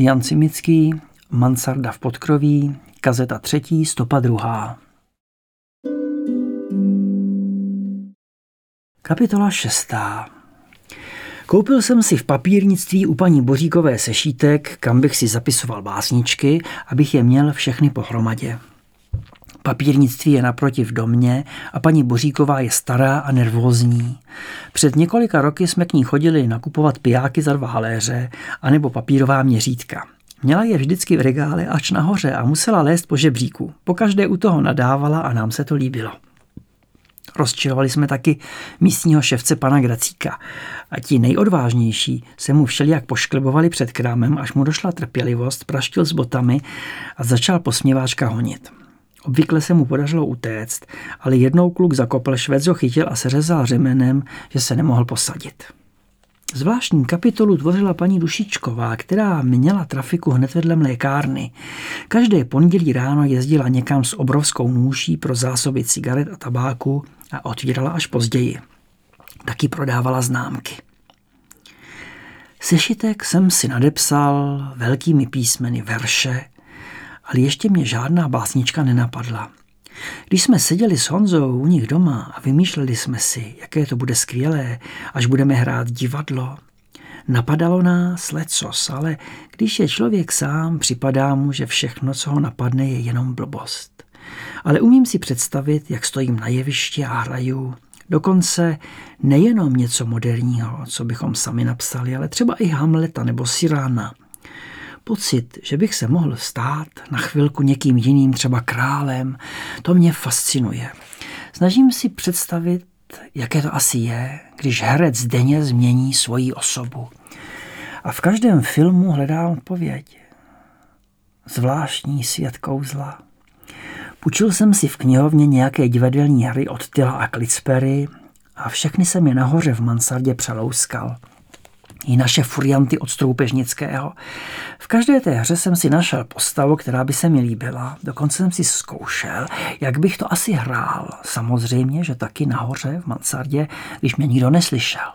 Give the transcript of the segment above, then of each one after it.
Jan Cimický, Mansarda v podkroví, kazeta třetí, stopa druhá. Kapitola šestá. Koupil jsem si v papírnictví u paní Boříkové sešítek, kam bych si zapisoval básničky, abych je měl všechny pohromadě. Papírnictví je naproti v domě a paní Boříková je stará a nervózní. Před několika roky jsme k ní chodili nakupovat pijáky za dva haléře anebo papírová měřítka. Měla je vždycky v regále až nahoře a musela lézt po žebříku. Pokaždé u toho nadávala a nám se to líbilo. Rozčilovali jsme taky místního ševce pana Gracíka a ti nejodvážnější se mu všelijak pošklebovali před krámem, až mu došla trpělivost, praštil s botami a začal posměváčka honit. Obvykle se mu podařilo utéct, ale jednou kluk zakopl, švec ho chytil a seřezal řemenem, že se nemohl posadit. Zvláštní kapitolu tvořila paní Dušičková, která měla trafiku hned vedle mlékárny. Každé pondělí ráno jezdila někam s obrovskou nůší pro zásoby cigaret a tabáku a otvírala až později. Taky prodávala známky. Sešitek jsem si nadepsal velkými písmeny verše, ale ještě mě žádná básnička nenapadla. Když jsme seděli s Honzou u nich doma a vymýšleli jsme si, jaké to bude skvělé, až budeme hrát divadlo, napadalo nás lecos, ale když je člověk sám, připadá mu, že všechno, co ho napadne, je jenom blbost. Ale umím si představit, jak stojím na jevišti a hraju, Dokonce nejenom něco moderního, co bychom sami napsali, ale třeba i Hamleta nebo Sirána – Pocit, že bych se mohl stát na chvilku někým jiným, třeba králem, to mě fascinuje. Snažím si představit, jaké to asi je, když herec denně změní svoji osobu. A v každém filmu hledám odpověď. Zvláštní svět kouzla. Půjčil jsem si v knihovně nějaké divadelní hry od Tyla a Klitspery a všechny jsem je nahoře v mansardě přelouskal – i naše furianty od Stroupežnického. V každé té hře jsem si našel postavu, která by se mi líbila. Dokonce jsem si zkoušel, jak bych to asi hrál. Samozřejmě, že taky nahoře v mansardě, když mě nikdo neslyšel.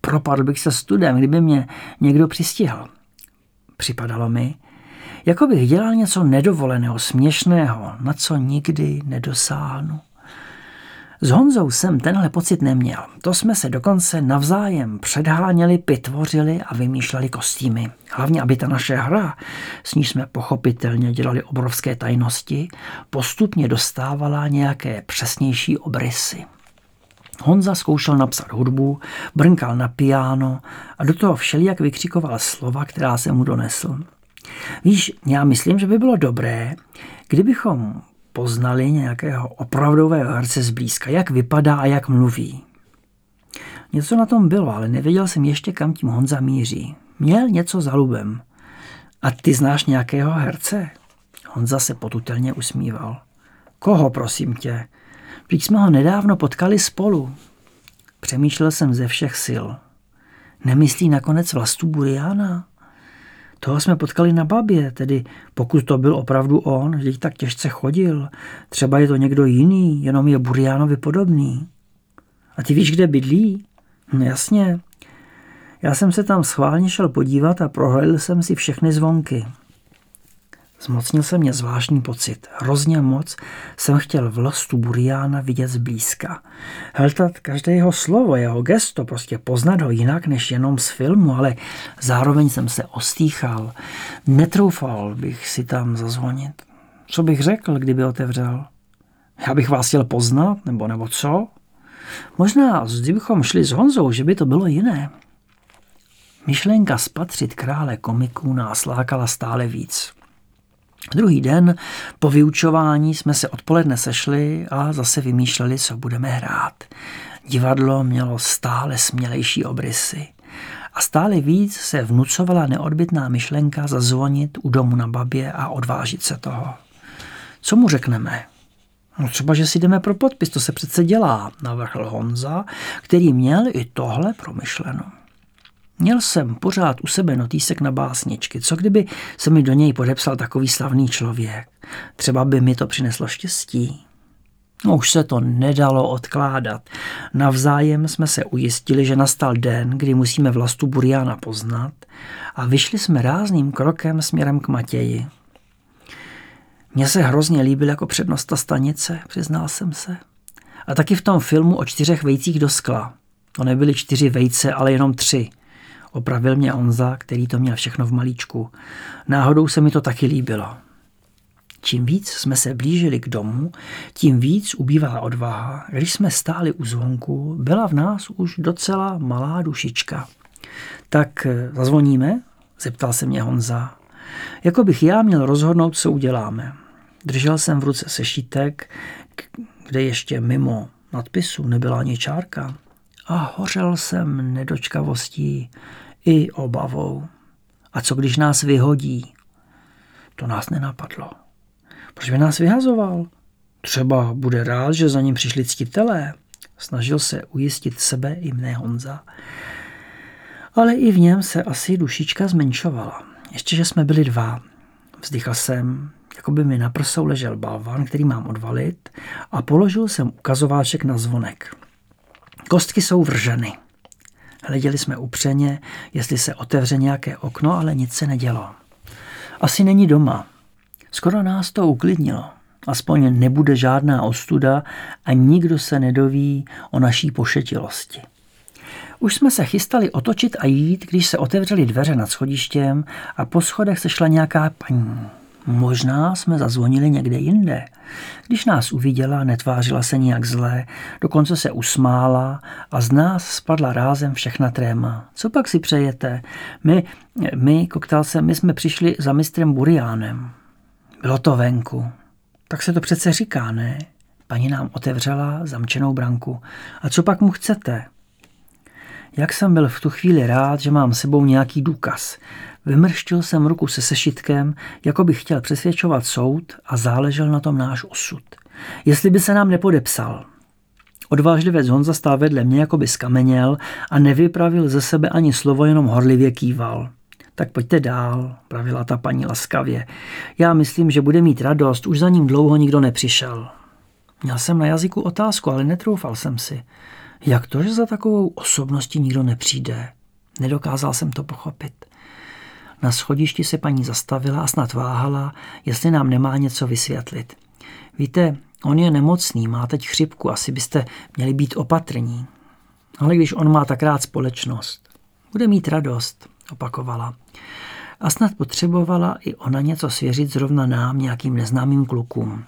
Propadl bych se studem, kdyby mě někdo přistihl. Připadalo mi, jako bych dělal něco nedovoleného, směšného, na co nikdy nedosáhnu. S Honzou jsem tenhle pocit neměl. To jsme se dokonce navzájem předháněli, pitvořili a vymýšleli kostýmy. Hlavně, aby ta naše hra, s níž jsme pochopitelně dělali obrovské tajnosti, postupně dostávala nějaké přesnější obrysy. Honza zkoušel napsat hudbu, brnkal na piano a do toho všelijak vykřikoval slova, která se mu donesl. Víš, já myslím, že by bylo dobré, kdybychom poznali nějakého opravdového herce zblízka, jak vypadá a jak mluví. Něco na tom bylo, ale nevěděl jsem ještě, kam tím Honza míří. Měl něco za lubem. A ty znáš nějakého herce? Honza se potutelně usmíval. Koho, prosím tě? Vždyť jsme ho nedávno potkali spolu. Přemýšlel jsem ze všech sil. Nemyslí nakonec vlastu Buriana? Toho jsme potkali na babě, tedy pokud to byl opravdu on, vždyť tak těžce chodil. Třeba je to někdo jiný, jenom je Burianovi podobný. A ty víš, kde bydlí? No jasně. Já jsem se tam schválně šel podívat a prohlédl jsem si všechny zvonky. Zmocnil se mě zvláštní pocit. Hrozně moc jsem chtěl vlastu Buriána vidět zblízka. Heltat každé jeho slovo, jeho gesto, prostě poznat ho jinak než jenom z filmu, ale zároveň jsem se ostýchal. Netroufal bych si tam zazvonit. Co bych řekl, kdyby otevřel? Já bych vás chtěl poznat, nebo nebo co? Možná, kdybychom šli s Honzou, že by to bylo jiné. Myšlenka spatřit krále komiků nás lákala stále víc. Druhý den po vyučování jsme se odpoledne sešli a zase vymýšleli, co budeme hrát. Divadlo mělo stále smělejší obrysy. A stále víc se vnucovala neodbitná myšlenka zazvonit u domu na babě a odvážit se toho. Co mu řekneme? No třeba, že si jdeme pro podpis, to se přece dělá, navrhl Honza, který měl i tohle promyšleno. Měl jsem pořád u sebe notýsek na básničky. Co kdyby se mi do něj podepsal takový slavný člověk? Třeba by mi to přineslo štěstí. No, už se to nedalo odkládat. Navzájem jsme se ujistili, že nastal den, kdy musíme vlastu Buriana poznat a vyšli jsme rázným krokem směrem k Matěji. Mně se hrozně líbil jako přednosta stanice, přiznal jsem se. A taky v tom filmu o čtyřech vejcích do skla. To nebyly čtyři vejce, ale jenom tři. Opravil mě Onza, který to měl všechno v malíčku. Náhodou se mi to taky líbilo. Čím víc jsme se blížili k domu, tím víc ubývala odvaha. Když jsme stáli u zvonku, byla v nás už docela malá dušička. Tak eh, zazvoníme? Zeptal se mě Honza. Jako bych já měl rozhodnout, co uděláme. Držel jsem v ruce sešítek, kde ještě mimo nadpisu nebyla ani čárka. A hořel jsem nedočkavostí i obavou. A co když nás vyhodí? To nás nenapadlo. Proč by nás vyhazoval? Třeba bude rád, že za ním přišli ctitelé. Snažil se ujistit sebe i mne Honza. Ale i v něm se asi dušička zmenšovala. Ještě, že jsme byli dva. Vzdychal jsem, jako by mi na prsou ležel balvan, který mám odvalit a položil jsem ukazováček na zvonek. Kostky jsou vrženy. Hleděli jsme upřeně, jestli se otevře nějaké okno, ale nic se nedělo. Asi není doma. Skoro nás to uklidnilo. Aspoň nebude žádná ostuda a nikdo se nedoví o naší pošetilosti. Už jsme se chystali otočit a jít, když se otevřely dveře nad schodištěm a po schodech se šla nějaká paní. Možná jsme zazvonili někde jinde. Když nás uviděla, netvářila se nijak zlé, dokonce se usmála a z nás spadla rázem všechna tréma. Co pak si přejete? My, my, koktal se, my jsme přišli za mistrem Buriánem. Bylo to venku. Tak se to přece říká, ne? Paní nám otevřela zamčenou branku. A co pak mu chcete? Jak jsem byl v tu chvíli rád, že mám sebou nějaký důkaz. Vymrštil jsem ruku se sešitkem, jako bych chtěl přesvědčovat soud a záležel na tom náš osud. Jestli by se nám nepodepsal. Odvážlivec Honza stál vedle mě, jako by skameněl a nevypravil ze sebe ani slovo, jenom horlivě kýval. Tak pojďte dál, pravila ta paní laskavě. Já myslím, že bude mít radost, už za ním dlouho nikdo nepřišel. Měl jsem na jazyku otázku, ale netroufal jsem si. Jak to, že za takovou osobností nikdo nepřijde? Nedokázal jsem to pochopit. Na schodišti se paní zastavila a snad váhala, jestli nám nemá něco vysvětlit. Víte, on je nemocný, má teď chřipku, asi byste měli být opatrní. Ale když on má tak rád společnost, bude mít radost, opakovala. A snad potřebovala i ona něco svěřit zrovna nám, nějakým neznámým klukům.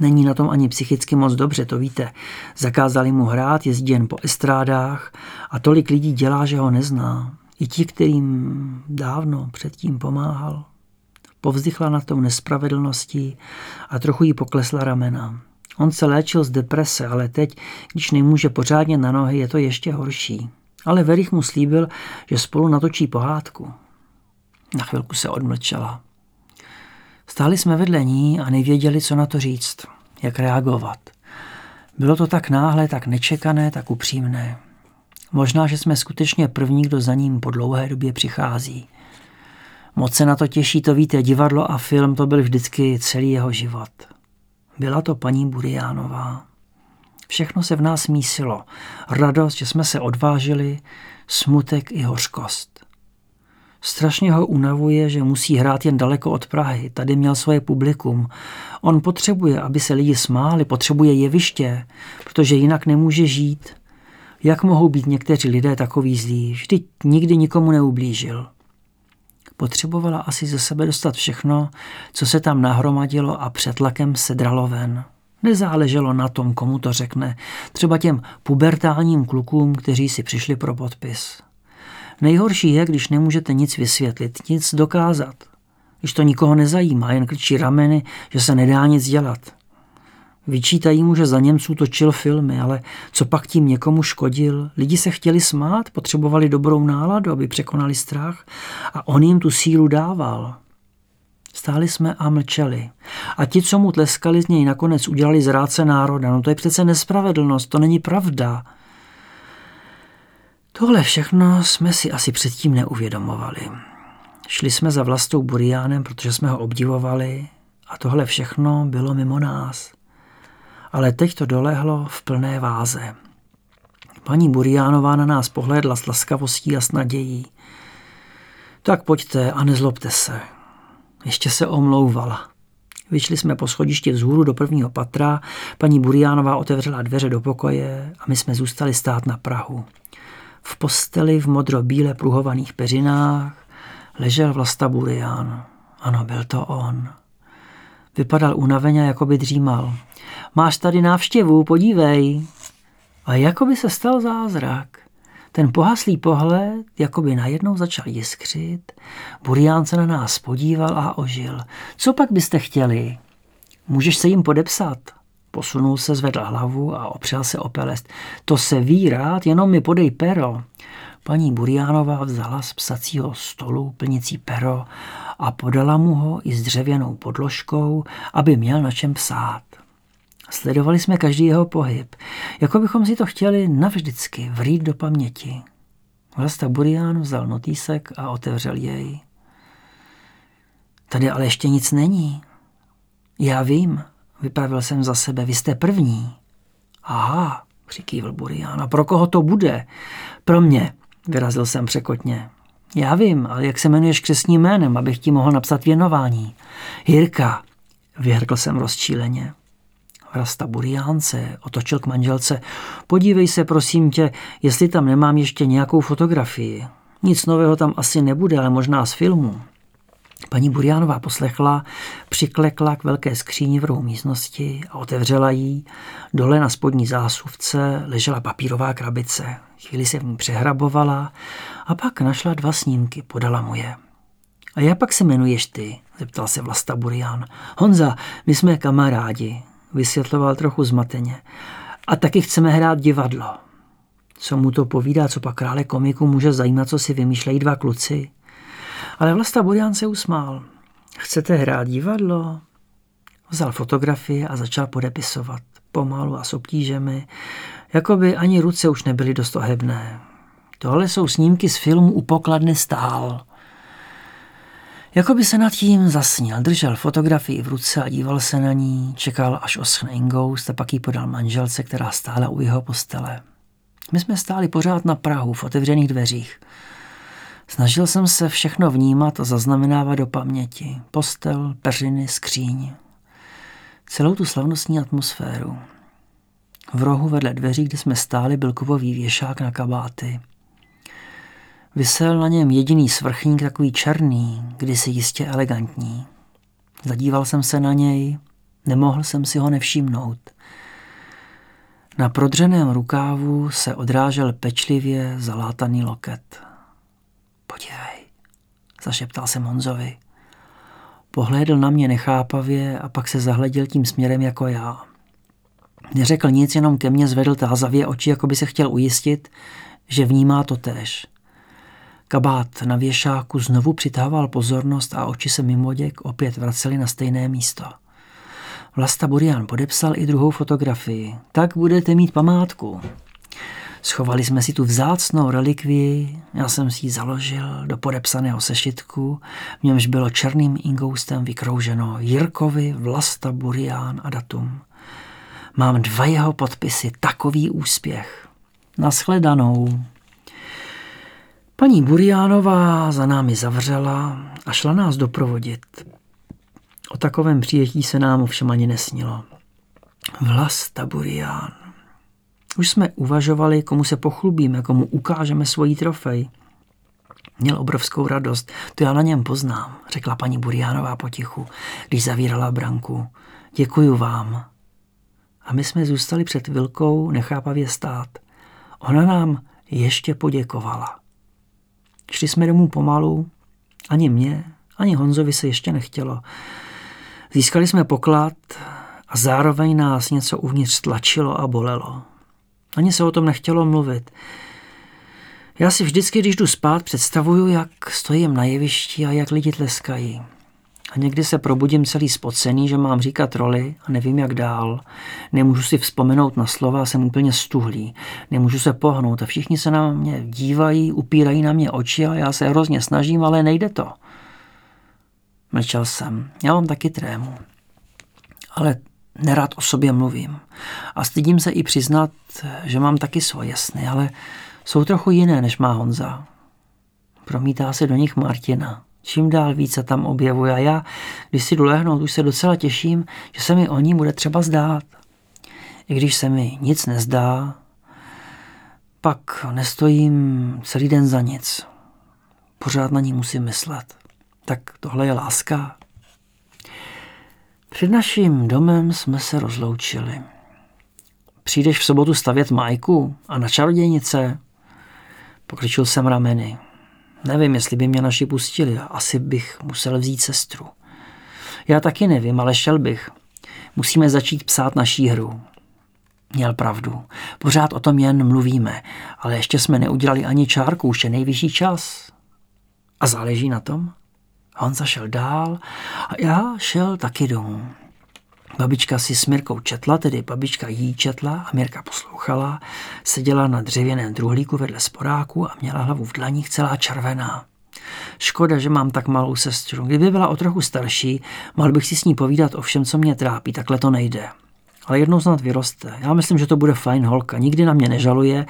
Není na tom ani psychicky moc dobře, to víte. Zakázali mu hrát, jezdí jen po estrádách a tolik lidí dělá, že ho nezná. I ti, kterým dávno předtím pomáhal. Povzdychla na tom nespravedlností a trochu jí poklesla ramena. On se léčil z deprese, ale teď, když nemůže pořádně na nohy, je to ještě horší. Ale Verich mu slíbil, že spolu natočí pohádku. Na chvilku se odmlčela. Stáli jsme vedle ní a nevěděli, co na to říct, jak reagovat. Bylo to tak náhle, tak nečekané, tak upřímné. Možná, že jsme skutečně první, kdo za ním po dlouhé době přichází. Moc se na to těší, to víte, divadlo a film to byl vždycky celý jeho život. Byla to paní Buriánová. Všechno se v nás mísilo. Radost, že jsme se odvážili, smutek i hořkost. Strašně ho unavuje, že musí hrát jen daleko od Prahy. Tady měl svoje publikum. On potřebuje, aby se lidi smáli, potřebuje jeviště, protože jinak nemůže žít. Jak mohou být někteří lidé takový zlí? Vždyť nikdy nikomu neublížil. Potřebovala asi ze sebe dostat všechno, co se tam nahromadilo a před tlakem se dralo ven. Nezáleželo na tom, komu to řekne, třeba těm pubertálním klukům, kteří si přišli pro podpis. Nejhorší je, když nemůžete nic vysvětlit, nic dokázat. Když to nikoho nezajímá, jen krčí rameny, že se nedá nic dělat. Vyčítají mu, že za Němců točil filmy, ale co pak tím někomu škodil? Lidi se chtěli smát, potřebovali dobrou náladu, aby překonali strach a on jim tu sílu dával. Stáli jsme a mlčeli. A ti, co mu tleskali, z něj nakonec udělali zrádce národa. No to je přece nespravedlnost, to není pravda. Tohle všechno jsme si asi předtím neuvědomovali. Šli jsme za vlastou Buriánem, protože jsme ho obdivovali a tohle všechno bylo mimo nás. ale teď to dolehlo v plné váze. Paní Buriánová na nás pohlédla s laskavostí a s nadějí. Tak pojďte a nezlobte se. Ještě se omlouvala. Vyšli jsme po schodišti vzhůru do prvního patra, paní Buriánová otevřela dveře do pokoje a my jsme zůstali stát na Prahu. V posteli v modro-bíle pruhovaných peřinách ležel Vlasta Burián. Ano, byl to on. Vypadal unaveně, jako by dřímal. Máš tady návštěvu, podívej. A jako by se stal zázrak. Ten pohaslý pohled jako by najednou začal jiskřit. Burián se na nás podíval a ožil. Co pak byste chtěli? Můžeš se jim podepsat? Posunul se, zvedl hlavu a opřel se o pelest. To se ví rád, jenom mi podej pero. Paní Buriánová vzala z psacího stolu plnicí pero a podala mu ho i s dřevěnou podložkou, aby měl na čem psát. Sledovali jsme každý jeho pohyb, jako bychom si to chtěli navždycky vrít do paměti. Vlasta Burián vzal notýsek a otevřel jej. Tady ale ještě nic není. Já vím, vypravil jsem za sebe, vy jste první. Aha, přikývl Burián. A pro koho to bude? Pro mě, vyrazil jsem překotně. Já vím, ale jak se jmenuješ křesním jménem, abych ti mohl napsat věnování? Jirka, vyhrkl jsem rozčíleně. Rasta Buriánce otočil k manželce. Podívej se, prosím tě, jestli tam nemám ještě nějakou fotografii. Nic nového tam asi nebude, ale možná z filmu. Paní Buriánová poslechla, přiklekla k velké skříni v rohu místnosti a otevřela ji. Dole na spodní zásuvce ležela papírová krabice. Chvíli se v ní přehrabovala a pak našla dva snímky, podala mu je. A jak pak se jmenuješ ty? zeptal se Vlasta Burián. Honza, my jsme kamarádi vysvětloval trochu zmateně. A taky chceme hrát divadlo. Co mu to povídá, co pak krále komiku může zajímat, co si vymýšlejí dva kluci. Ale Vlasta Burian se usmál. Chcete hrát divadlo? Vzal fotografie a začal podepisovat. Pomalu a s obtížemi, jako by ani ruce už nebyly dost ohebné. Tohle jsou snímky z filmu U pokladny stál. Jako by se nad tím zasnil, držel fotografii v ruce a díval se na ní, čekal, až oschne ingoust a pak ji podal manželce, která stála u jeho postele. My jsme stáli pořád na Prahu v otevřených dveřích. Snažil jsem se všechno vnímat a zaznamenávat do paměti. Postel, peřiny, skříň. Celou tu slavnostní atmosféru. V rohu vedle dveří, kde jsme stáli, byl kovový věšák na kabáty – Vysel na něm jediný svrchník, takový černý, kdysi jistě elegantní. Zadíval jsem se na něj, nemohl jsem si ho nevšimnout. Na prodřeném rukávu se odrážel pečlivě zalátaný loket. Zašeptal jsem Honzovi. Pohlédl na mě nechápavě a pak se zahleděl tím směrem jako já. Neřekl nic, jenom ke mně zvedl tázavě oči, jako by se chtěl ujistit, že vnímá to též. Kabát na věšáku znovu přitával pozornost a oči se mimoděk opět vracely na stejné místo. Vlasta Burian podepsal i druhou fotografii. Tak budete mít památku. Schovali jsme si tu vzácnou relikvii, já jsem si ji založil do podepsaného sešitku, v němž bylo černým ingoustem vykrouženo Jirkovi, Vlasta Burian a datum. Mám dva jeho podpisy, takový úspěch. Naschledanou. Paní Buriánová za námi zavřela a šla nás doprovodit. O takovém přijetí se nám ovšem ani nesnilo. Vlasta Burián. Už jsme uvažovali, komu se pochlubíme, komu ukážeme svoji trofej. Měl obrovskou radost, to já na něm poznám, řekla paní Buriánová potichu, když zavírala branku. Děkuju vám. A my jsme zůstali před Vilkou nechápavě stát. Ona nám ještě poděkovala. Šli jsme domů pomalu, ani mě, ani Honzovi se ještě nechtělo. Získali jsme poklad a zároveň nás něco uvnitř tlačilo a bolelo. Ani se o tom nechtělo mluvit. Já si vždycky, když jdu spát, představuju, jak stojím na jevišti a jak lidi tleskají. A někdy se probudím celý spocený, že mám říkat roli a nevím, jak dál. Nemůžu si vzpomenout na slova, jsem úplně stuhlý. Nemůžu se pohnout a všichni se na mě dívají, upírají na mě oči a já se hrozně snažím, ale nejde to. Mlčel jsem. Já mám taky trému. Ale nerad o sobě mluvím. A stydím se i přiznat, že mám taky svoje sny, ale jsou trochu jiné, než má Honza. Promítá se do nich Martina. Čím dál více tam objevuje a já, když si jdu lehnout, už se docela těším, že se mi o ní bude třeba zdát. I když se mi nic nezdá, pak nestojím celý den za nic. Pořád na ní musím myslet. Tak tohle je láska. Před naším domem jsme se rozloučili. Přijdeš v sobotu stavět majku a na čarodějnice? Pokryčil jsem rameny. Nevím, jestli by mě naši pustili. Asi bych musel vzít sestru. Já taky nevím, ale šel bych. Musíme začít psát naší hru. Měl pravdu. Pořád o tom jen mluvíme, ale ještě jsme neudělali ani čárku, už je nejvyšší čas. A záleží na tom? Honza šel dál a já šel taky domů. Babička si s Mirkou četla, tedy babička jí četla a Mirka poslouchala. Seděla na dřevěném druhlíku vedle sporáku a měla hlavu v dlaních celá červená. Škoda, že mám tak malou sestru. Kdyby byla o trochu starší, mohl bych si s ní povídat o všem, co mě trápí, takhle to nejde. Ale jednou snad vyroste. Já myslím, že to bude fajn holka. Nikdy na mě nežaluje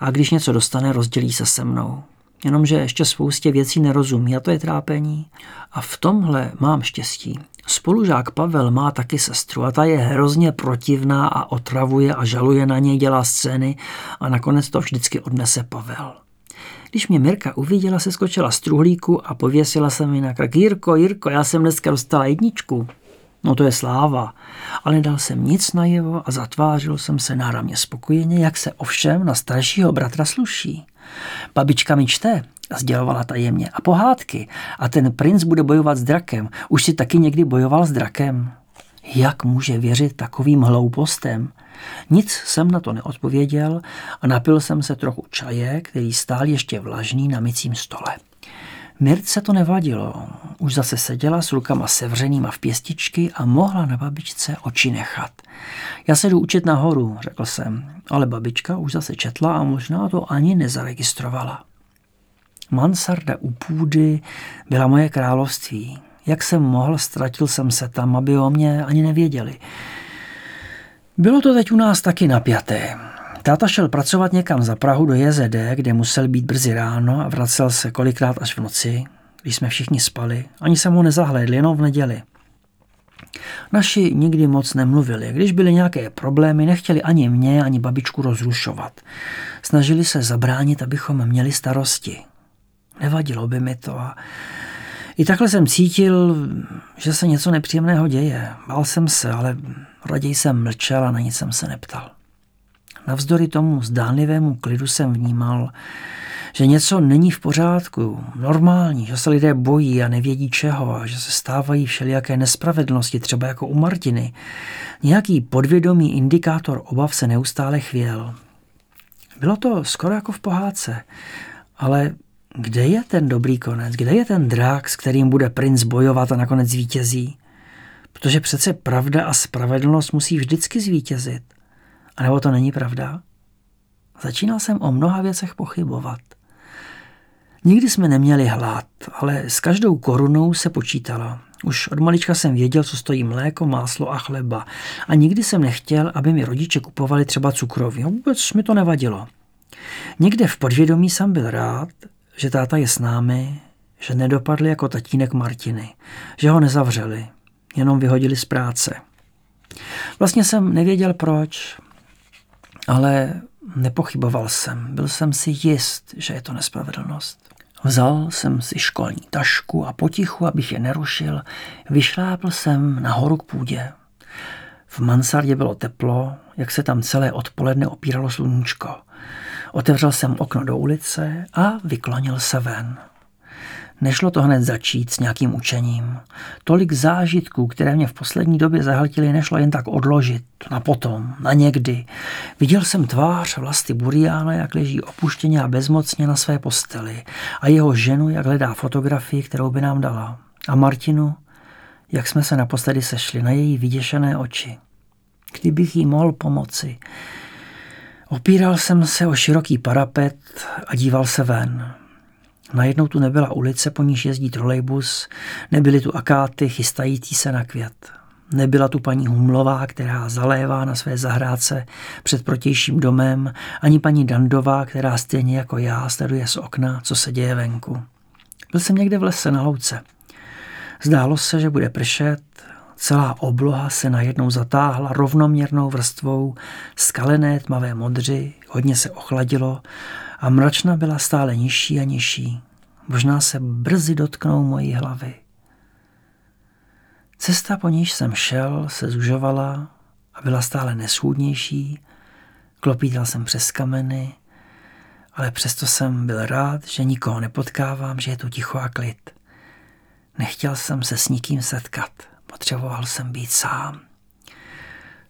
a když něco dostane, rozdělí se se mnou jenomže ještě spoustě věcí nerozumí a to je trápení. A v tomhle mám štěstí. Spolužák Pavel má taky sestru a ta je hrozně protivná a otravuje a žaluje na něj, dělá scény a nakonec to vždycky odnese Pavel. Když mě Mirka uviděla, se skočila z truhlíku a pověsila se mi na krk. Jirko, Jirko, já jsem dneska dostala jedničku. No to je sláva. Ale nedal jsem nic najevo a zatvářil jsem se náramně spokojeně, jak se ovšem na staršího bratra sluší. Babička mi čte, sdělovala tajemně, a pohádky. A ten princ bude bojovat s drakem. Už si taky někdy bojoval s drakem. Jak může věřit takovým hloupostem? Nic jsem na to neodpověděl a napil jsem se trochu čaje, který stál ještě vlažný na mycím stole. Mirce to nevadilo. Už zase seděla s rukama sevřenýma v pěstičky a mohla na babičce oči nechat. Já se jdu učit nahoru, řekl jsem, ale babička už zase četla a možná to ani nezaregistrovala. Mansarda u půdy byla moje království. Jak jsem mohl, ztratil jsem se tam, aby o mě ani nevěděli. Bylo to teď u nás taky napjaté. Táta šel pracovat někam za Prahu do JZD, kde musel být brzy ráno a vracel se kolikrát až v noci, když jsme všichni spali. Ani jsem ho nezahlédl, jenom v neděli. Naši nikdy moc nemluvili. Když byly nějaké problémy, nechtěli ani mě, ani babičku rozrušovat. Snažili se zabránit, abychom měli starosti. Nevadilo by mi to a i takhle jsem cítil, že se něco nepříjemného děje. Bál jsem se, ale raději jsem mlčel a na nic jsem se neptal. Navzdory tomu zdánlivému klidu jsem vnímal, že něco není v pořádku, normální, že se lidé bojí a nevědí čeho a že se stávají všelijaké nespravedlnosti, třeba jako u Martiny. Nějaký podvědomý indikátor obav se neustále chvěl. Bylo to skoro jako v pohádce, ale kde je ten dobrý konec? Kde je ten drak, s kterým bude princ bojovat a nakonec zvítězí? Protože přece pravda a spravedlnost musí vždycky zvítězit. A nebo to není pravda? Začínal jsem o mnoha věcech pochybovat. Nikdy jsme neměli hlad, ale s každou korunou se počítala. Už od malička jsem věděl, co stojí mléko, máslo a chleba. A nikdy jsem nechtěl, aby mi rodiče kupovali třeba cukroví. No, vůbec mi to nevadilo. Někde v podvědomí jsem byl rád, že táta je s námi, že nedopadli jako tatínek Martiny, že ho nezavřeli, jenom vyhodili z práce. Vlastně jsem nevěděl proč, ale nepochyboval jsem. Byl jsem si jist, že je to nespravedlnost. Vzal jsem si školní tašku a potichu, abych je nerušil, vyšlápl jsem nahoru k půdě. V mansardě bylo teplo, jak se tam celé odpoledne opíralo sluníčko. Otevřel jsem okno do ulice a vyklonil se ven. Nešlo to hned začít s nějakým učením. Tolik zážitků, které mě v poslední době zahltily, nešlo jen tak odložit na potom, na někdy. Viděl jsem tvář vlasti Buriána, jak leží opuštěně a bezmocně na své posteli a jeho ženu, jak hledá fotografii, kterou by nám dala. A Martinu, jak jsme se naposledy sešli na její vyděšené oči. Kdybych jí mohl pomoci. Opíral jsem se o široký parapet a díval se ven. Najednou tu nebyla ulice, po níž jezdí trolejbus, nebyly tu akáty chystající se na květ. Nebyla tu paní Humlová, která zalévá na své zahrádce před protějším domem, ani paní Dandová, která stejně jako já sleduje z okna, co se děje venku. Byl jsem někde v lese na louce. Zdálo se, že bude pršet, celá obloha se najednou zatáhla rovnoměrnou vrstvou skalené tmavé modři, hodně se ochladilo a mračna byla stále nižší a nižší. Možná se brzy dotknou mojí hlavy. Cesta, po níž jsem šel, se zužovala a byla stále neschůdnější. Klopítal jsem přes kameny, ale přesto jsem byl rád, že nikoho nepotkávám, že je tu ticho a klid. Nechtěl jsem se s nikým setkat, potřeboval jsem být sám.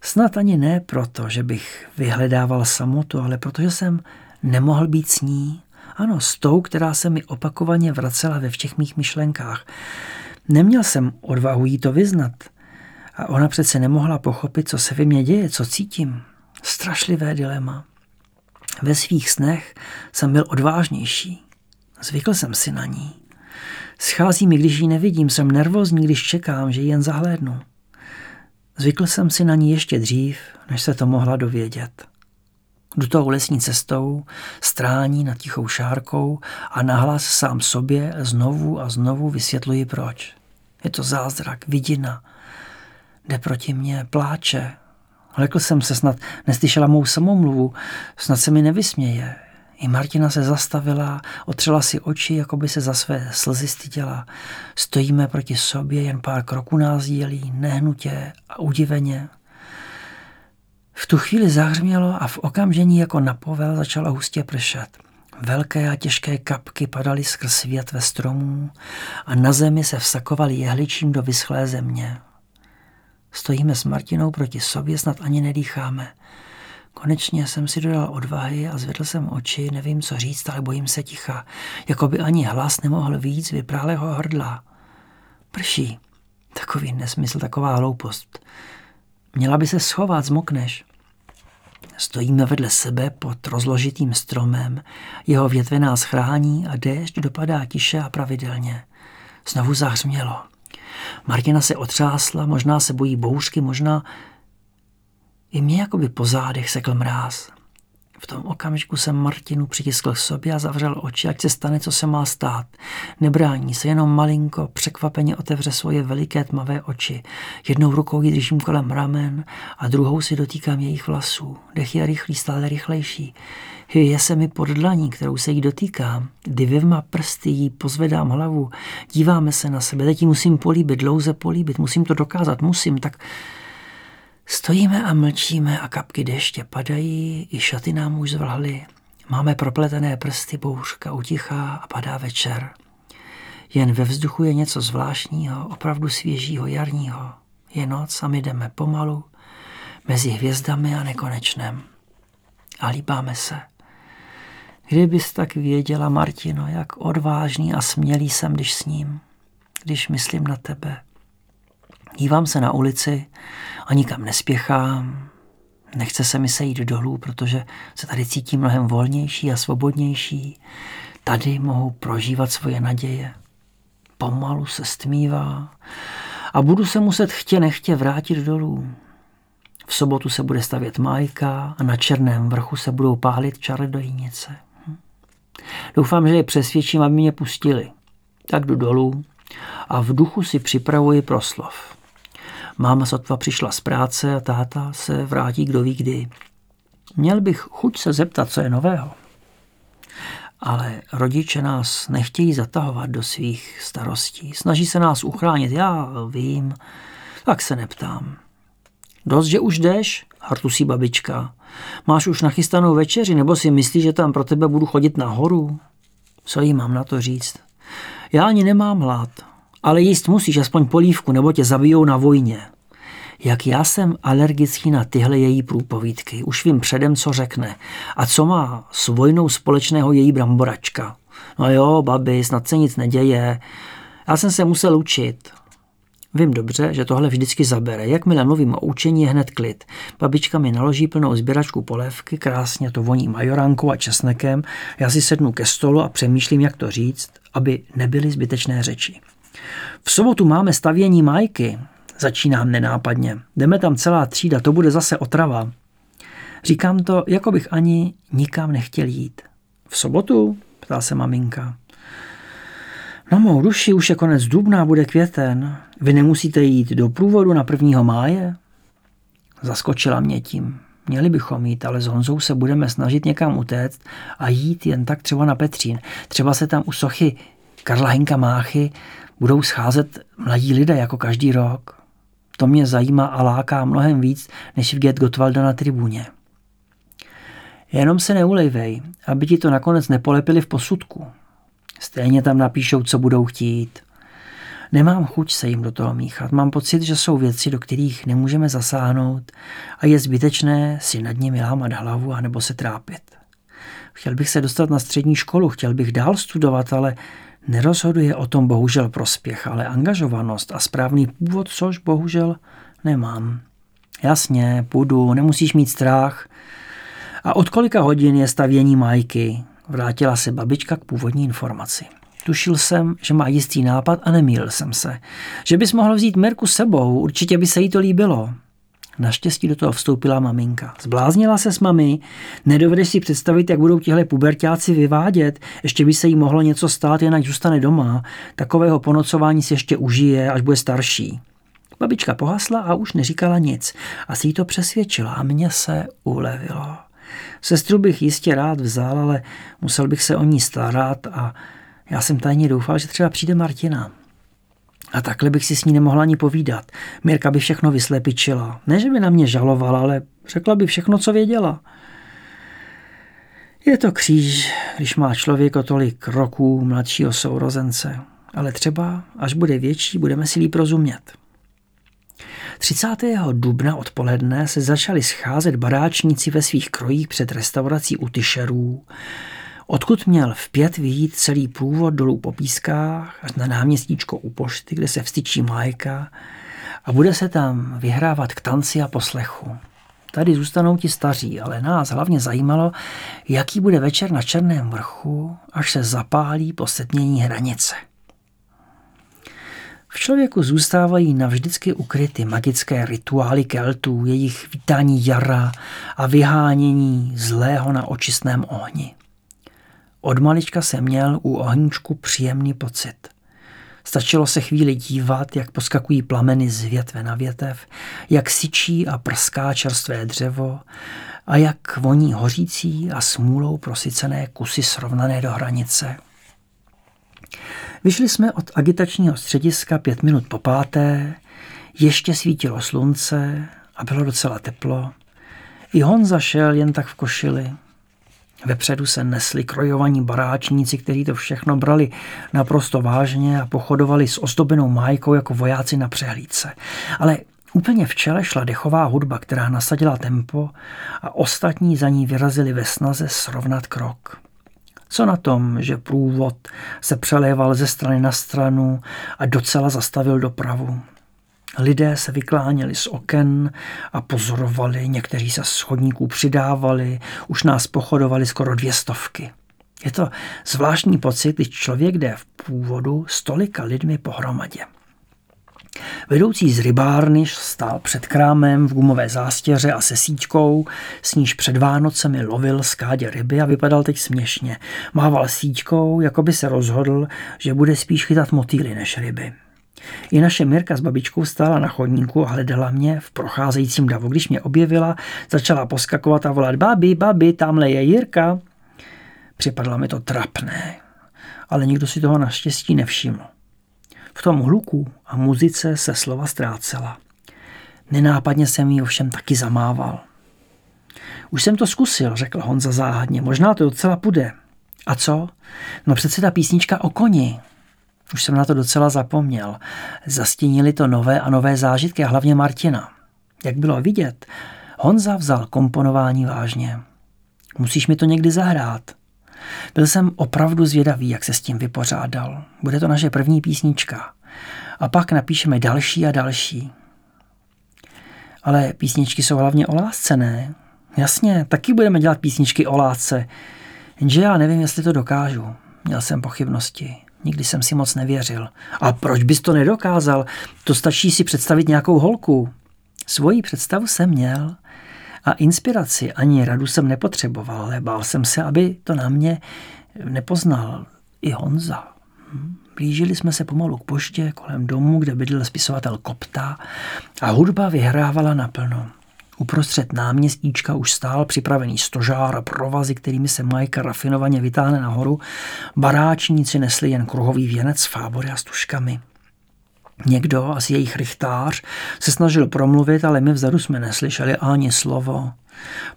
Snad ani ne proto, že bych vyhledával samotu, ale protože jsem nemohl být s ní. Ano, s tou, která se mi opakovaně vracela ve všech mých myšlenkách. Neměl jsem odvahu jí to vyznat. A ona přece nemohla pochopit, co se ve mně děje, co cítím. Strašlivé dilema. Ve svých snech jsem byl odvážnější. Zvykl jsem si na ní. Schází mi, když ji nevidím, jsem nervózní, když čekám, že ji jen zahlédnu. Zvykl jsem si na ní ještě dřív, než se to mohla dovědět. Jdu tou lesní cestou, strání nad tichou šárkou a nahlas sám sobě znovu a znovu vysvětluji proč. Je to zázrak, vidina. Jde proti mně, pláče. Lekl jsem se snad, neslyšela mou samomluvu, snad se mi nevysměje. I Martina se zastavila, otřela si oči, jako by se za své slzy styděla. Stojíme proti sobě, jen pár kroků nás dílí, nehnutě a udiveně. V tu chvíli zahřmělo a v okamžení jako na povel začalo hustě pršet. Velké a těžké kapky padaly skrz ve stromů a na zemi se vsakovaly jehličím do vyschlé země. Stojíme s Martinou proti sobě, snad ani nedýcháme. Konečně jsem si dodal odvahy a zvedl jsem oči, nevím, co říct, ale bojím se ticha, jako by ani hlas nemohl víc vyprálého hrdla. Prší. Takový nesmysl, taková hloupost. Měla by se schovat, zmokneš. Stojíme vedle sebe pod rozložitým stromem, jeho větve nás chrání a déšť dopadá tiše a pravidelně. Znovu zahřmělo. Martina se otřásla, možná se bojí bouřky, možná i mě jako by po zádech sekl mráz. V tom okamžiku jsem Martinu přitiskl k sobě a zavřel oči, ať se stane, co se má stát. Nebrání se, jenom malinko, překvapeně otevře svoje veliké tmavé oči. Jednou rukou ji držím kolem ramen a druhou si dotýkám jejich vlasů. Dech je rychlý, stále rychlejší. Je se mi pod dlaní, kterou se jí dotýkám. Dvěma prsty jí pozvedám hlavu. Díváme se na sebe. Teď ji musím políbit, dlouze políbit. Musím to dokázat, musím. Tak Stojíme a mlčíme a kapky deště padají, i šaty nám už zvrhly. Máme propletené prsty, bouřka utichá a padá večer. Jen ve vzduchu je něco zvláštního, opravdu svěžího, jarního. Je noc a my jdeme pomalu, mezi hvězdami a nekonečném. A líbáme se. Kdybys tak věděla, Martino, jak odvážný a smělý jsem, když s ním, když myslím na tebe. Dívám se na ulici a nikam nespěchám. Nechce se mi sejít dolů, protože se tady cítím mnohem volnější a svobodnější. Tady mohu prožívat svoje naděje. Pomalu se stmívá a budu se muset chtě nechtě vrátit dolů. V sobotu se bude stavět májka a na černém vrchu se budou pálit čarodojnice. Hm. Doufám, že je přesvědčím, aby mě pustili. Tak jdu dolů a v duchu si připravuji proslov. Máma sotva přišla z práce a táta se vrátí kdo ví kdy. Měl bych chuť se zeptat, co je nového. Ale rodiče nás nechtějí zatahovat do svých starostí. Snaží se nás uchránit, já vím, tak se neptám. Dost, že už jdeš, hartusí babička. Máš už nachystanou večeři, nebo si myslíš, že tam pro tebe budu chodit nahoru? Co jí mám na to říct? Já ani nemám hlad. Ale jíst musíš aspoň polívku, nebo tě zabijou na vojně. Jak já jsem alergický na tyhle její průpovídky, už vím předem, co řekne. A co má s vojnou společného její bramboračka? No jo, babi, snad se nic neděje. Já jsem se musel učit. Vím dobře, že tohle vždycky zabere. Jakmile mluvím o učení, je hned klid. Babička mi naloží plnou sběračku polévky, krásně to voní majoránkou a česnekem. Já si sednu ke stolu a přemýšlím, jak to říct, aby nebyly zbytečné řeči. V sobotu máme stavění majky. Začínám nenápadně. Jdeme tam celá třída, to bude zase otrava. Říkám to, jako bych ani nikam nechtěl jít. V sobotu? ptá se maminka. Na mou duši už je konec dubna, bude květen. Vy nemusíte jít do průvodu na 1. máje? Zaskočila mě tím. Měli bychom jít, ale s Honzou se budeme snažit někam utéct a jít jen tak třeba na Petřín. Třeba se tam u sochy Karla Henka Máchy budou scházet mladí lidé jako každý rok. To mě zajímá a láká mnohem víc, než vidět Gotwalda na tribuně. Jenom se neulejvej, aby ti to nakonec nepolepili v posudku. Stejně tam napíšou, co budou chtít. Nemám chuť se jim do toho míchat. Mám pocit, že jsou věci, do kterých nemůžeme zasáhnout a je zbytečné si nad nimi lámat hlavu a nebo se trápit. Chtěl bych se dostat na střední školu, chtěl bych dál studovat, ale nerozhoduje o tom bohužel prospěch, ale angažovanost a správný původ, což bohužel nemám. Jasně, půjdu, nemusíš mít strach. A od kolika hodin je stavění majky? Vrátila se babička k původní informaci. Tušil jsem, že má jistý nápad a nemýlil jsem se. Že bys mohl vzít Merku sebou, určitě by se jí to líbilo. Naštěstí do toho vstoupila maminka. Zbláznila se s mami, nedovedeš si představit, jak budou tihle pubertáci vyvádět, ještě by se jí mohlo něco stát, jinak zůstane doma. Takového ponocování si ještě užije, až bude starší. Babička pohasla a už neříkala nic. Asi jí to přesvědčila a mně se ulevilo. Sestru bych jistě rád vzal, ale musel bych se o ní starat a já jsem tajně doufal, že třeba přijde Martina. A takhle bych si s ní nemohla ani povídat. Mirka by všechno vyslepičila. Ne, že by na mě žalovala, ale řekla by všechno, co věděla. Je to kříž, když má člověk o tolik roků mladšího sourozence. Ale třeba, až bude větší, budeme si líp rozumět. 30. dubna odpoledne se začali scházet baráčníci ve svých krojích před restaurací u Tyšerů, odkud měl v pět vyjít celý průvod dolů po pískách až na náměstíčko u pošty, kde se vstyčí Majka a bude se tam vyhrávat k tanci a poslechu. Tady zůstanou ti staří, ale nás hlavně zajímalo, jaký bude večer na Černém vrchu, až se zapálí posetnění hranice. V člověku zůstávají navždycky ukryty magické rituály Keltů, jejich vítání jara a vyhánění zlého na očistném ohni. Od malička jsem měl u ohníčku příjemný pocit. Stačilo se chvíli dívat, jak poskakují plameny z větve na větev, jak syčí a prská čerstvé dřevo a jak voní hořící a smůlou prosycené kusy srovnané do hranice. Vyšli jsme od agitačního střediska pět minut po páté, ještě svítilo slunce a bylo docela teplo. I Honza šel jen tak v košili. Vepředu se nesli krojovaní baráčníci, kteří to všechno brali naprosto vážně a pochodovali s ozdobenou májkou jako vojáci na přehlídce. Ale Úplně v čele šla dechová hudba, která nasadila tempo a ostatní za ní vyrazili ve snaze srovnat krok. Co na tom, že průvod se přeléval ze strany na stranu a docela zastavil dopravu. Lidé se vykláněli z oken a pozorovali, někteří se schodníků přidávali, už nás pochodovali skoro dvě stovky. Je to zvláštní pocit, když člověk jde v původu s tolika lidmi pohromadě. Vedoucí z rybárny stál před krámem v gumové zástěře a se síťkou, s níž před Vánocemi lovil skádě ryby a vypadal teď směšně. Mával síťkou, jako by se rozhodl, že bude spíš chytat motýly než ryby. I naše Mirka s babičkou stála na chodníku a hledala mě v procházejícím davu. Když mě objevila, začala poskakovat a volat babi, babi, tamhle je Jirka. Připadlo mi to trapné, ale nikdo si toho naštěstí nevšiml. V tom hluku a muzice se slova ztrácela. Nenápadně jsem jí ovšem taky zamával. Už jsem to zkusil, řekl Honza záhadně. Možná to docela půjde. A co? No přece ta písnička o koni. Už jsem na to docela zapomněl. Zastínili to nové a nové zážitky a hlavně Martina. Jak bylo vidět, Honza vzal komponování vážně. Musíš mi to někdy zahrát. Byl jsem opravdu zvědavý, jak se s tím vypořádal. Bude to naše první písnička. A pak napíšeme další a další. Ale písničky jsou hlavně o lásce, ne? Jasně, taky budeme dělat písničky o lásce. Jenže já nevím, jestli to dokážu. Měl jsem pochybnosti. Nikdy jsem si moc nevěřil. A proč bys to nedokázal? To stačí si představit nějakou holku. Svoji představu jsem měl a inspiraci ani radu jsem nepotřeboval, ale bál jsem se, aby to na mě nepoznal i Honza. Hm? Blížili jsme se pomalu k poště kolem domu, kde bydlel spisovatel Kopta a hudba vyhrávala naplno. Uprostřed náměstíčka už stál připravený stožár a provazy, kterými se Majka rafinovaně vytáhne nahoru. Baráčníci nesli jen kruhový věnec s fábory a stužkami. Někdo, asi jejich richtář, se snažil promluvit, ale my vzadu jsme neslyšeli ani slovo.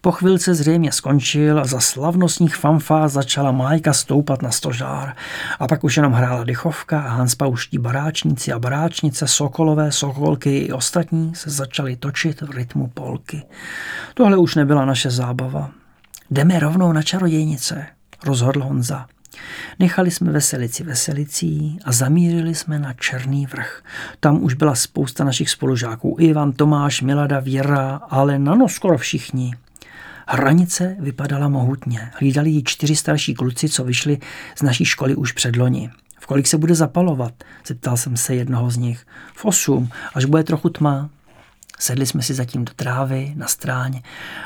Po chvilce zřejmě skončil a za slavnostních fanfá začala Majka stoupat na stožár. A pak už jenom hrála dychovka a hanspauští baráčníci a baráčnice, sokolové, sokolky i ostatní se začali točit v rytmu polky. Tohle už nebyla naše zábava. Jdeme rovnou na čarodějnice, rozhodl Honza. Nechali jsme veselici veselicí a zamířili jsme na Černý vrch. Tam už byla spousta našich spolužáků. Ivan, Tomáš, Milada, Věra, ale nano skoro všichni. Hranice vypadala mohutně. Hlídali ji čtyři starší kluci, co vyšli z naší školy už před loni. V kolik se bude zapalovat? Zeptal jsem se jednoho z nich. V osm, až bude trochu tma. Sedli jsme si zatím do trávy, na stráně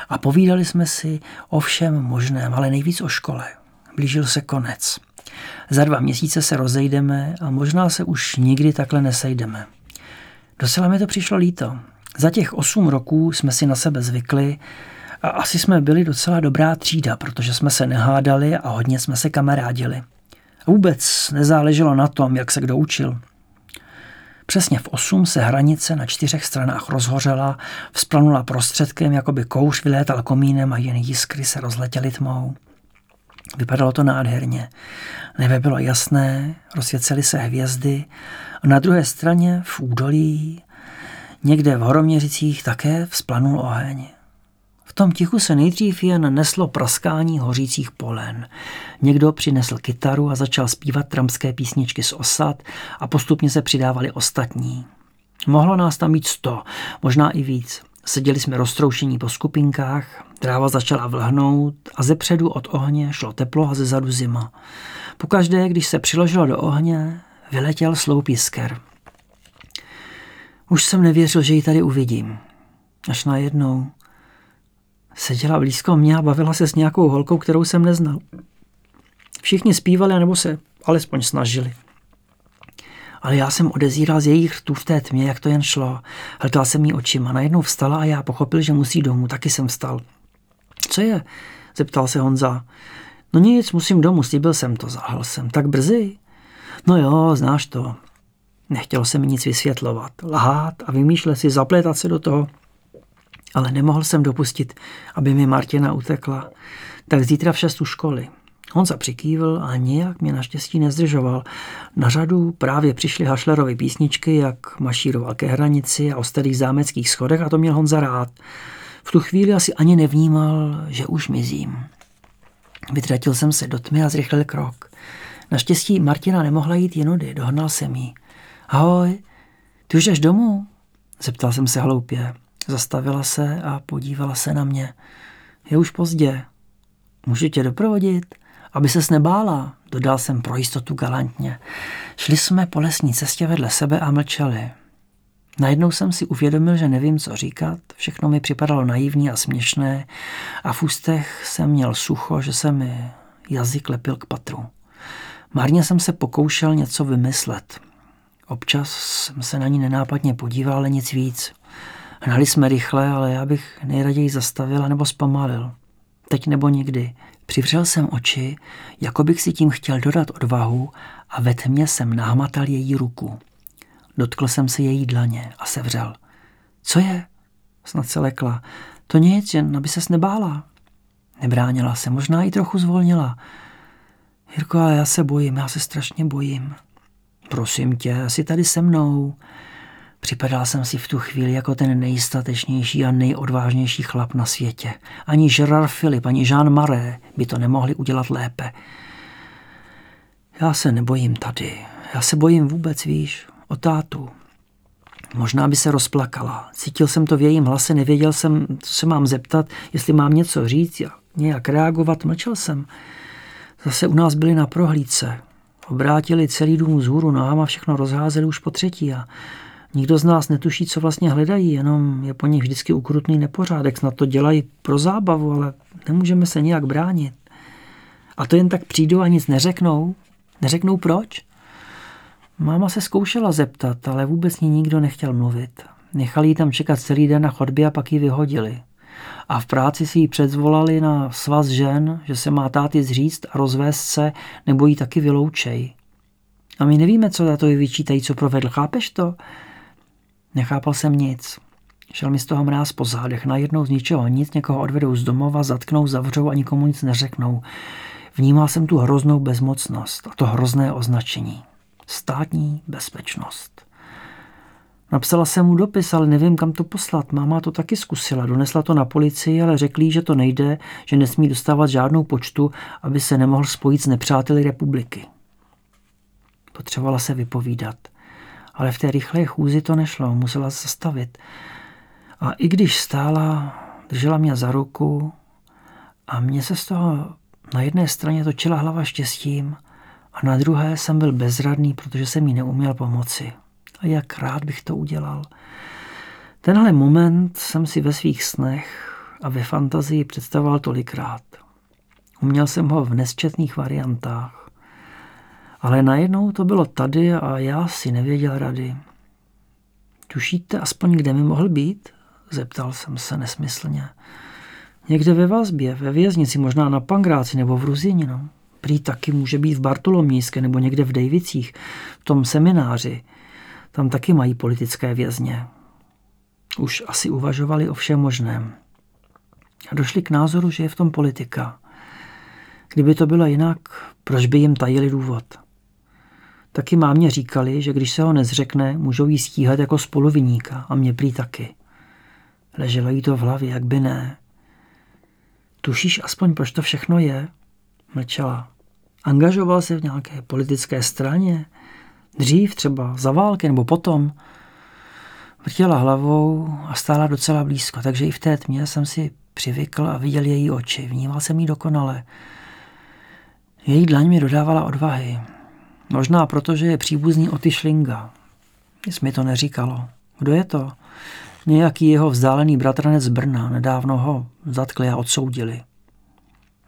a povídali jsme si o všem možném, ale nejvíc o škole. Blížil se konec. Za dva měsíce se rozejdeme a možná se už nikdy takhle nesejdeme. Docela mi to přišlo líto. Za těch osm roků jsme si na sebe zvykli a asi jsme byli docela dobrá třída, protože jsme se nehádali a hodně jsme se kamarádili. Vůbec nezáleželo na tom, jak se kdo učil. Přesně v osm se hranice na čtyřech stranách rozhořela, vzplanula prostředkem, jako by kouř vylétal komínem a jen jiskry se rozletěly tmou. Vypadalo to nádherně. Nebe bylo jasné, rozsvěcely se hvězdy a na druhé straně v údolí, někde v horoměřicích také vzplanul oheň. V tom tichu se nejdřív jen neslo praskání hořících polen. Někdo přinesl kytaru a začal zpívat tramské písničky z osad a postupně se přidávali ostatní. Mohlo nás tam být sto, možná i víc. Seděli jsme roztroušení po skupinkách, tráva začala vlhnout a ze předu od ohně šlo teplo a ze zadu zima. Pokaždé, když se přiložilo do ohně, vyletěl sloup jisker. Už jsem nevěřil, že ji tady uvidím. Až najednou seděla blízko mě a bavila se s nějakou holkou, kterou jsem neznal. Všichni zpívali, nebo se alespoň snažili ale já jsem odezíral z jejich rtů v té tmě, jak to jen šlo. Hltal jsem jí očima, najednou vstala a já pochopil, že musí domů, taky jsem vstal. Co je? zeptal se Honza. No nic, musím domů, slíbil jsem to, zahal jsem. Tak brzy? No jo, znáš to. Nechtělo se mi nic vysvětlovat, lhát a vymýšlet si, zaplétat se do toho. Ale nemohl jsem dopustit, aby mi Martina utekla. Tak zítra v šest u školy. Honza přikývil a nijak mě naštěstí nezdržoval. Na řadu právě přišly Hašlerovy písničky, jak mašíroval ke hranici a o starých zámeckých schodech a to měl Honza rád. V tu chvíli asi ani nevnímal, že už mizím. Vytratil jsem se do tmy a zrychlil krok. Naštěstí Martina nemohla jít jinudy, dohnal jsem jí. Ahoj, ty už jdeš domů? Zeptal jsem se hloupě. Zastavila se a podívala se na mě. Je už pozdě. Můžu tě doprovodit? Aby ses nebála, dodal jsem pro jistotu galantně. Šli jsme po lesní cestě vedle sebe a mlčeli. Najednou jsem si uvědomil, že nevím, co říkat. Všechno mi připadalo naivní a směšné a v ústech jsem měl sucho, že se mi jazyk lepil k patru. Marně jsem se pokoušel něco vymyslet. Občas jsem se na ní nenápadně podíval, ale nic víc. Hnali jsme rychle, ale já bych nejraději zastavil nebo zpomalil. Teď nebo nikdy. Přivřel jsem oči, jako bych si tím chtěl dodat odvahu a ve tmě jsem nahmatal její ruku. Dotkl jsem se její dlaně a sevřel. Co je? Snad se lekla. To nic, jen aby ses nebála. Nebránila se, možná i trochu zvolnila. Jirko, ale já se bojím, já se strašně bojím. Prosím tě, jsi tady se mnou. Připadal jsem si v tu chvíli jako ten nejstatečnější a nejodvážnější chlap na světě. Ani Gerard Philip, ani Jean Maré by to nemohli udělat lépe. Já se nebojím tady. Já se bojím vůbec, víš, o tátu. Možná by se rozplakala. Cítil jsem to v jejím hlase, nevěděl jsem, co se mám zeptat, jestli mám něco říct a nějak reagovat. Mlčel jsem. Zase u nás byli na prohlídce. Obrátili celý dům vzhůru nohama, všechno rozházeli už po třetí a nikdo z nás netuší, co vlastně hledají, jenom je po nich vždycky ukrutný nepořádek, snad to dělají pro zábavu, ale nemůžeme se nijak bránit. A to jen tak přijdou a nic neřeknou. Neřeknou proč? Máma se zkoušela zeptat, ale vůbec ní nikdo nechtěl mluvit. Nechali ji tam čekat celý den na chodbě a pak ji vyhodili. A v práci si ji předzvolali na svaz žen, že se má táty zříct a rozvést se, nebo ji taky vyloučej. A my nevíme, co za to je vyčítají, co provedl. Chápeš to? Nechápal jsem nic. Šel mi z toho mráz po zádech. Najednou z ničeho nic někoho odvedou z domova, zatknou, zavřou a nikomu nic neřeknou. Vnímal jsem tu hroznou bezmocnost a to hrozné označení. Státní bezpečnost. Napsala jsem mu dopis, ale nevím, kam to poslat. Máma to taky zkusila. Donesla to na policii, ale řekli, že to nejde, že nesmí dostávat žádnou počtu, aby se nemohl spojit s nepřáteli republiky. Potřebovala se vypovídat. Ale v té rychlé chůzi to nešlo, musela se zastavit. A i když stála, držela mě za ruku a mě se z toho na jedné straně točila hlava štěstím a na druhé jsem byl bezradný, protože jsem jí neuměl pomoci. A jak rád bych to udělal. Tenhle moment jsem si ve svých snech a ve fantazii představoval tolikrát. Uměl jsem ho v nesčetných variantách. Ale najednou to bylo tady a já si nevěděl rady. Tušíte aspoň, kde mi mohl být? Zeptal jsem se nesmyslně. Někde ve vazbě, ve věznici, možná na Pangráci nebo v Ruzini. No. Prý taky může být v Bartolomíské nebo někde v Dejvicích, v tom semináři. Tam taky mají politické vězně. Už asi uvažovali o všem možném. A došli k názoru, že je v tom politika. Kdyby to bylo jinak, proč by jim tajili důvod? Taky mámě říkali, že když se ho nezřekne, můžou jí stíhat jako spoluviníka a mě prý taky. Leželo jí to v hlavě, jak by ne. Tušíš aspoň, proč to všechno je? Mlčela. Angažoval se v nějaké politické straně? Dřív třeba, za války nebo potom? Vrtěla hlavou a stála docela blízko, takže i v té tmě jsem si přivykl a viděl její oči. Vnímal jsem jí dokonale. Její dlaň mi dodávala odvahy. Možná proto, že je příbuzný Oty Šlinga. Nic mi to neříkalo. Kdo je to? Nějaký jeho vzdálený bratranec z Brna. Nedávno ho zatkli a odsoudili.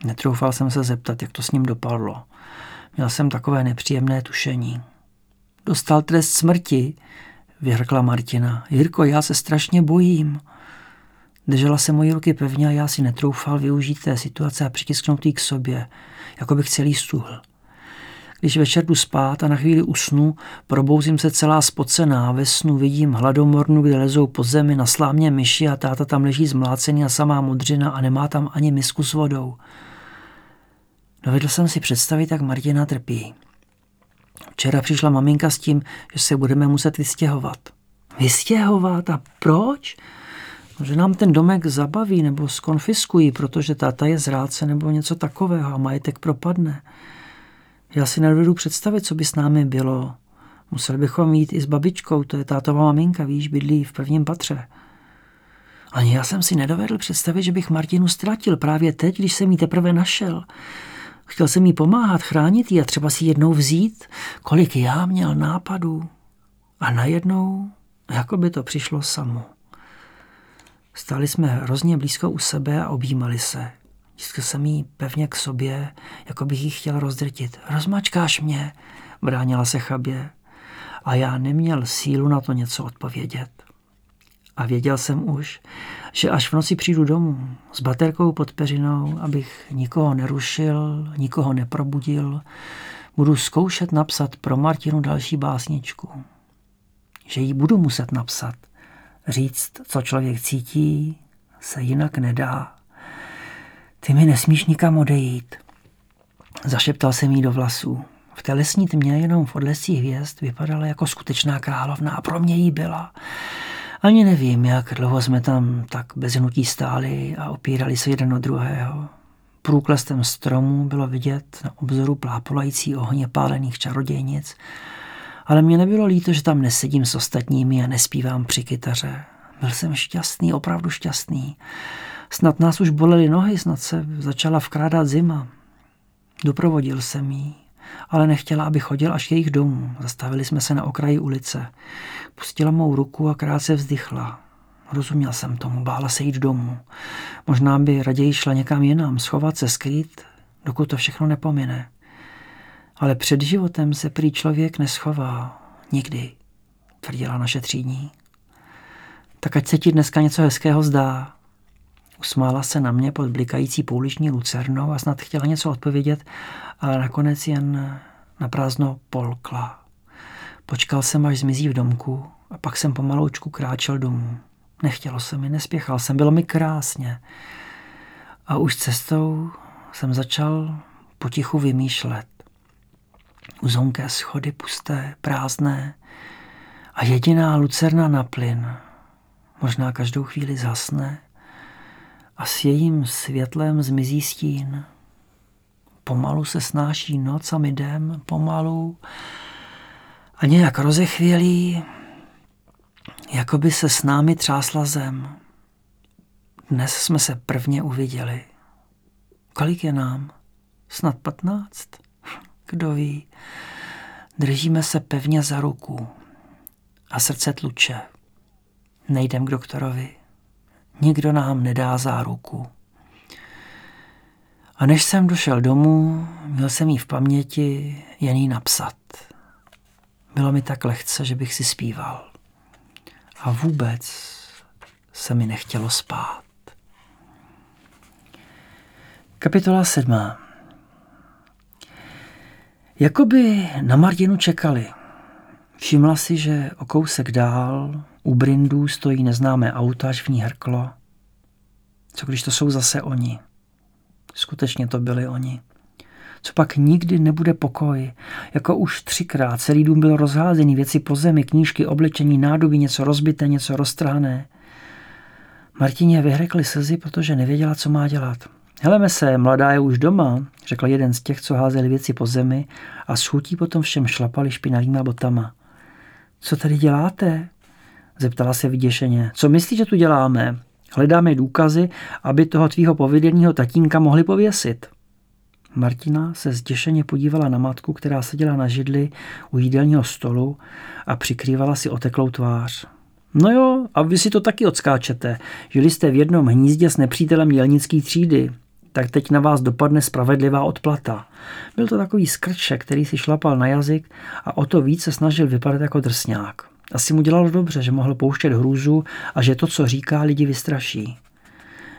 Netroufal jsem se zeptat, jak to s ním dopadlo. Měl jsem takové nepříjemné tušení. Dostal trest smrti, vyhrkla Martina. Jirko, já se strašně bojím. Držela se moji ruky pevně a já si netroufal využít té situace a přitisknout jí k sobě, jako bych celý stuhl. Když večer jdu spát a na chvíli usnu, probouzím se celá spocená. Ve snu vidím hladomornu, kde lezou po zemi na slámě myši a táta tam leží zmlácený a samá modřina a nemá tam ani misku s vodou. Dovedl jsem si představit, jak Martina trpí. Včera přišla maminka s tím, že se budeme muset vystěhovat. Vystěhovat? A proč? No, že nám ten domek zabaví nebo skonfiskují, protože táta je zrádce nebo něco takového a majetek propadne. Já si nedovedu představit, co by s námi bylo. Museli bychom jít i s babičkou, to je tátová maminka, víš, bydlí v prvním patře. Ani já jsem si nedovedl představit, že bych Martinu ztratil právě teď, když jsem ji teprve našel. Chtěl jsem jí pomáhat, chránit ji a třeba si jednou vzít, kolik já měl nápadů. A najednou, jako by to přišlo samo. Stáli jsme hrozně blízko u sebe a objímali se. Stiskl jsem jí pevně k sobě, jako bych ji chtěl rozdrtit. Rozmačkáš mě, bránila se chabě. A já neměl sílu na to něco odpovědět. A věděl jsem už, že až v noci přijdu domů s baterkou pod peřinou, abych nikoho nerušil, nikoho neprobudil, budu zkoušet napsat pro Martinu další básničku. Že ji budu muset napsat. Říct, co člověk cítí, se jinak nedá. Ty mi nesmíš nikam odejít. Zašeptal jsem jí do vlasů. V té lesní tmě jenom v odlesích hvězd vypadala jako skutečná královna a pro mě jí byla. Ani nevím, jak dlouho jsme tam tak bez hnutí stáli a opírali se jeden od druhého. Průklestem stromů bylo vidět na obzoru plápolající ohně pálených čarodějnic, ale mě nebylo líto, že tam nesedím s ostatními a nespívám při kytaře. Byl jsem šťastný, opravdu šťastný. Snad nás už bolely nohy, snad se začala vkrádat zima. Doprovodil jsem jí. ale nechtěla, aby chodil až jejich domů. Zastavili jsme se na okraji ulice. Pustila mou ruku a krátce vzdychla. Rozuměl jsem tomu, bála se jít domů. Možná by raději šla někam jinam, schovat se, skrýt, dokud to všechno nepomine. Ale před životem se prý člověk neschová. Nikdy, tvrdila naše třídní. Tak ať se ti dneska něco hezkého zdá. Usmála se na mě pod blikající pouliční lucernou a snad chtěla něco odpovědět, ale nakonec jen na prázdno polkla. Počkal jsem, až zmizí v domku a pak jsem pomaloučku kráčel domů. Nechtělo se mi, nespěchal jsem, bylo mi krásně. A už cestou jsem začal potichu vymýšlet. Uzonké schody pusté, prázdné a jediná lucerna na plyn. Možná každou chvíli zasne a s jejím světlem zmizí stín. Pomalu se snáší noc a my jdem, pomalu a nějak rozechvělý, jako by se s námi třásla zem. Dnes jsme se prvně uviděli. Kolik je nám? Snad patnáct? Kdo ví? Držíme se pevně za ruku a srdce tluče. Nejdem k doktorovi. Nikdo nám nedá záruku. A než jsem došel domů, měl jsem jí v paměti jen jí napsat. Bylo mi tak lehce, že bych si zpíval. A vůbec se mi nechtělo spát. Kapitola sedmá. Jakoby na Martinu čekali. Všimla si, že o kousek dál u brindů stojí neznámé auto, až v ní hrklo. Co když to jsou zase oni? Skutečně to byli oni. Co pak nikdy nebude pokoj? Jako už třikrát celý dům byl rozházený, věci po zemi, knížky, oblečení, nádoby, něco rozbité, něco roztrhané. Martině vyhrekly slzy, protože nevěděla, co má dělat. Heleme se, mladá je už doma, řekl jeden z těch, co házeli věci po zemi a s chutí potom všem šlapali špinavýma botama. Co tady děláte? Zeptala se vyděšeně. Co myslíš, že tu děláme? Hledáme důkazy, aby toho tvýho pověděného tatínka mohli pověsit. Martina se zděšeně podívala na matku, která seděla na židli u jídelního stolu a přikrývala si oteklou tvář. No jo, a vy si to taky odskáčete. Žili jste v jednom hnízdě s nepřítelem dělnický třídy. Tak teď na vás dopadne spravedlivá odplata. Byl to takový skrček, který si šlapal na jazyk a o to víc se snažil vypadat jako drsňák. Asi mu dělalo dobře, že mohl pouštět hrůzu a že to, co říká, lidi vystraší.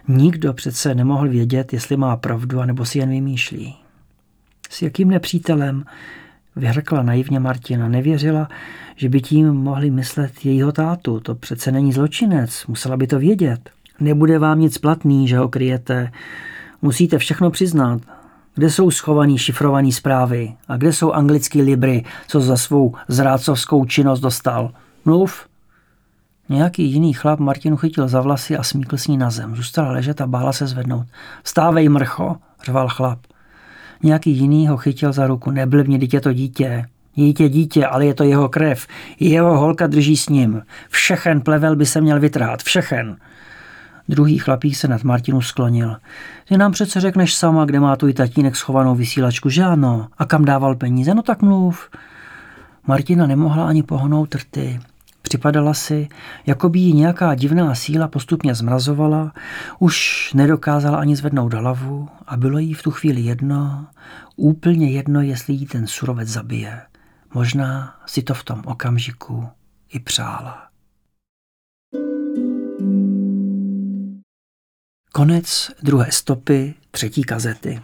Nikdo přece nemohl vědět, jestli má pravdu, anebo si jen vymýšlí. S jakým nepřítelem? Vyhrkla naivně Martina. Nevěřila, že by tím mohli myslet jejího tátu. To přece není zločinec, musela by to vědět. Nebude vám nic platný, že ho kryjete. Musíte všechno přiznat. Kde jsou schovaný šifrovaný zprávy? A kde jsou anglický libry, co za svou zrácovskou činnost dostal? Mluv. Nějaký jiný chlap Martinu chytil za vlasy a smíkl s ní na zem. Zůstala ležet a bála se zvednout. Vstávej, mrcho, řval chlap. Nějaký jiný ho chytil za ruku. Neblbni, dítě to dítě. Dítě dítě, ale je to jeho krev. Jeho holka drží s ním. Všechen plevel by se měl vytrhat. Všechen. Druhý chlapík se nad Martinu sklonil. Ty nám přece řekneš sama, kde má tvůj tatínek schovanou vysílačku, že ano? A kam dával peníze? No tak mluv. Martina nemohla ani pohnout rty. Připadala si, jako by ji nějaká divná síla postupně zmrazovala, už nedokázala ani zvednout hlavu a bylo jí v tu chvíli jedno, úplně jedno, jestli jí ten surovec zabije. Možná si to v tom okamžiku i přála. Konec druhé stopy třetí kazety.